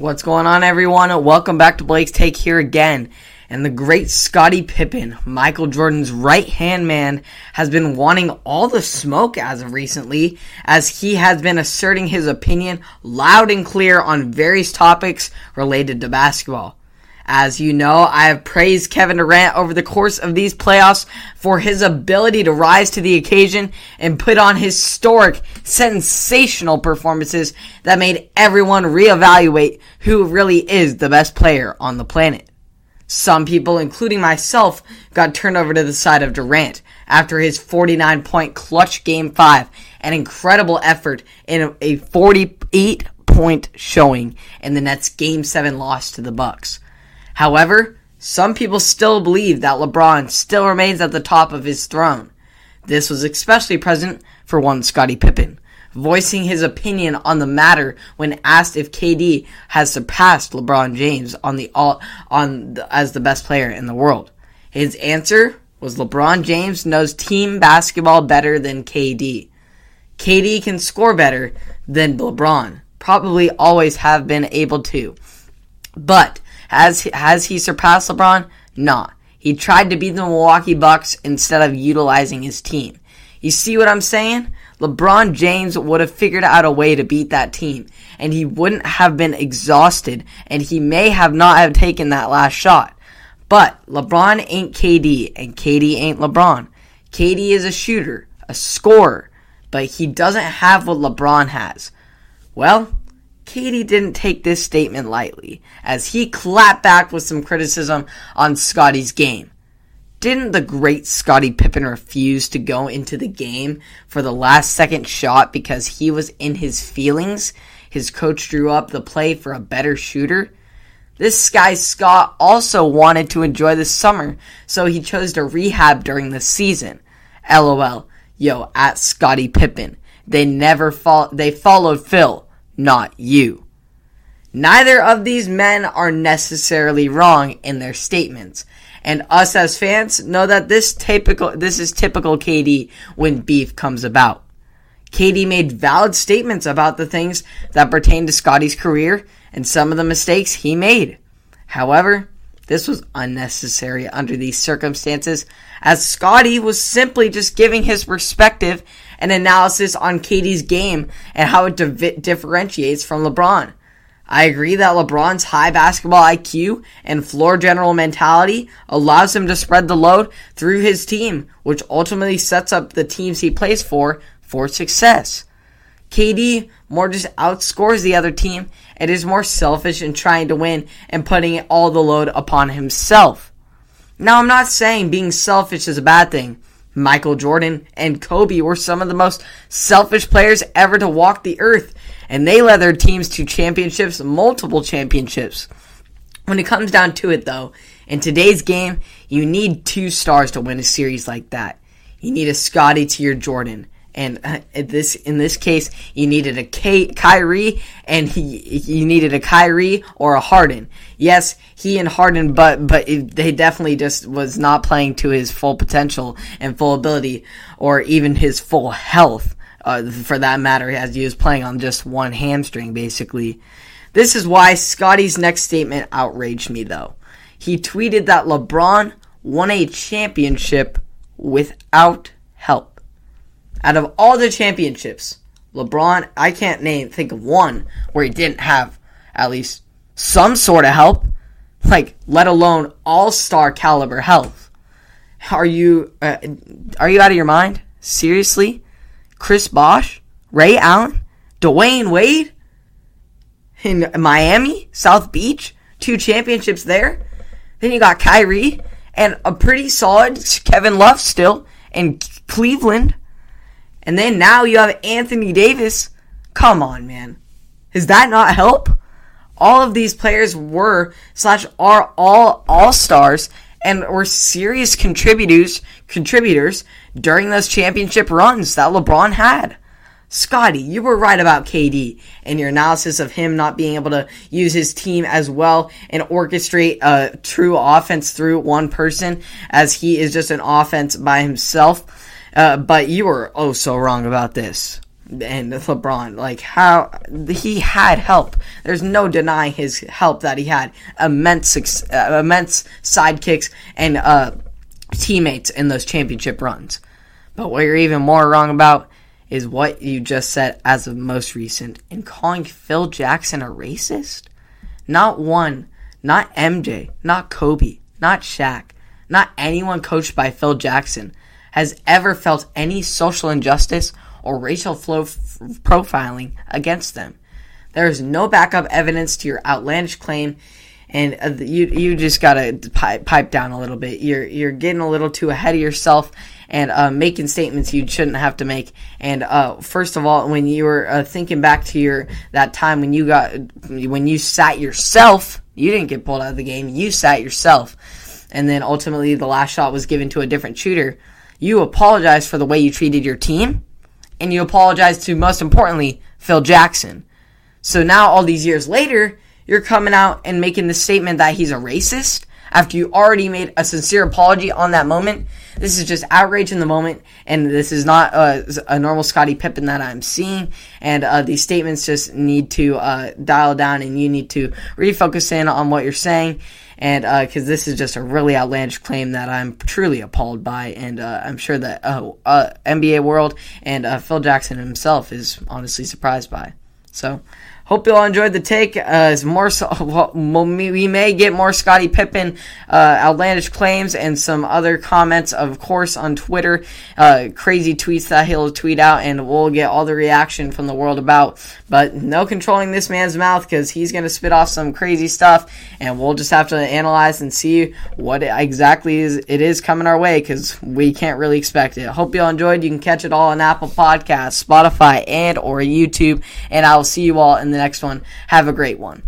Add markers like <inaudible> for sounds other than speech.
What's going on, everyone? Welcome back to Blake's Take here again. And the great Scottie Pippen, Michael Jordan's right hand man, has been wanting all the smoke as of recently, as he has been asserting his opinion loud and clear on various topics related to basketball. As you know, I have praised Kevin Durant over the course of these playoffs for his ability to rise to the occasion and put on historic, sensational performances that made everyone reevaluate who really is the best player on the planet. Some people, including myself, got turned over to the side of Durant after his 49 point clutch game 5, an incredible effort in a 48 point showing in the Nets game 7 loss to the Bucks. However, some people still believe that LeBron still remains at the top of his throne. This was especially present for one Scottie Pippen, voicing his opinion on the matter when asked if KD has surpassed LeBron James on the all, on the, as the best player in the world. His answer was LeBron James knows team basketball better than KD. KD can score better than LeBron, probably always have been able to. But has has he surpassed LeBron? Nah. He tried to beat the Milwaukee Bucks instead of utilizing his team. You see what I'm saying? LeBron James would have figured out a way to beat that team, and he wouldn't have been exhausted, and he may have not have taken that last shot. But LeBron ain't KD, and KD ain't LeBron. KD is a shooter, a scorer, but he doesn't have what LeBron has. Well, KD didn't take this statement lightly, as he clapped back with some criticism on Scottie's game. Didn't the great Scottie Pippen refuse to go into the game for the last second shot because he was in his feelings? His coach drew up the play for a better shooter? This guy Scott also wanted to enjoy the summer, so he chose to rehab during the season. LOL. Yo, at Scottie Pippen. They never fo- they followed Phil not you. Neither of these men are necessarily wrong in their statements, and us as fans know that this typical this is typical KD when beef comes about. KD made valid statements about the things that pertain to Scottie's career and some of the mistakes he made. However, this was unnecessary under these circumstances, as Scottie was simply just giving his perspective and analysis on KD's game and how it di- differentiates from LeBron. I agree that LeBron's high basketball IQ and floor general mentality allows him to spread the load through his team, which ultimately sets up the teams he plays for for success. KD more just outscores the other team and is more selfish in trying to win and putting all the load upon himself. Now, I'm not saying being selfish is a bad thing. Michael Jordan and Kobe were some of the most selfish players ever to walk the earth, and they led their teams to championships, multiple championships. When it comes down to it, though, in today's game, you need two stars to win a series like that. You need a Scottie to your Jordan. And uh, this, in this case, you needed a Kyrie, and he, you needed a Kyrie or a Harden. Yes, he and Harden, but but it, they definitely just was not playing to his full potential and full ability, or even his full health, uh, for that matter, as he was playing on just one hamstring, basically. This is why Scottie's next statement outraged me, though. He tweeted that LeBron won a championship without help. Out of all the championships, LeBron, I can't name think of one where he didn't have at least some sort of help, like let alone all-star caliber help. Are you uh, are you out of your mind? Seriously? Chris Bosh, Ray Allen, Dwyane Wade in Miami, South Beach, two championships there. Then you got Kyrie and a pretty solid Kevin Love still in Cleveland. And then now you have Anthony Davis. Come on, man. Does that not help? All of these players were slash are all all stars and were serious contributors contributors during those championship runs that LeBron had. Scottie, you were right about KD and your analysis of him not being able to use his team as well and orchestrate a true offense through one person as he is just an offense by himself. Uh, but you were oh so wrong about this. and LeBron. Like how he had help. There's no denying his help that he had. Immense, uh, immense sidekicks and uh, teammates in those championship runs. But what you're even more wrong about is what you just said as of most recent in calling Phil Jackson a racist. Not one, not MJ, not Kobe, not Shaq, not anyone coached by Phil Jackson has ever felt any social injustice or racial flow f- profiling against them. There is no backup evidence to your outlandish claim, and uh, you you just gotta pipe, pipe down a little bit. You're you're getting a little too ahead of yourself and uh, making statements you shouldn't have to make. And uh, first of all, when you were uh, thinking back to your that time when you got when you sat yourself, you didn't get pulled out of the game. You sat yourself, and then ultimately the last shot was given to a different shooter. You apologize for the way you treated your team and you apologize to, most importantly, Phil Jackson. So now, all these years later, you're coming out and making the statement that he's a racist after you already made a sincere apology on that moment. This is just outrage in the moment, and this is not a, a normal Scottie Pippen that I'm seeing. And uh, these statements just need to uh, dial down, and you need to refocus in on what you're saying and because uh, this is just a really outlandish claim that I'm truly appalled by, and uh, I'm sure that uh, uh NBA world and uh, Phil Jackson himself is honestly surprised by. So Hope you all enjoyed the take. Uh, as more, so, <laughs> we may get more Scottie Pippen uh, outlandish claims and some other comments, of course, on Twitter. Uh, crazy tweets that he'll tweet out, and we'll get all the reaction from the world about. But no controlling this man's mouth because he's going to spit off some crazy stuff, and we'll just have to analyze and see what exactly is it is coming our way because we can't really expect it. Hope you all enjoyed. You can catch it all on Apple Podcasts, Spotify, and or YouTube, and I will see you all in the next one. Have a great one.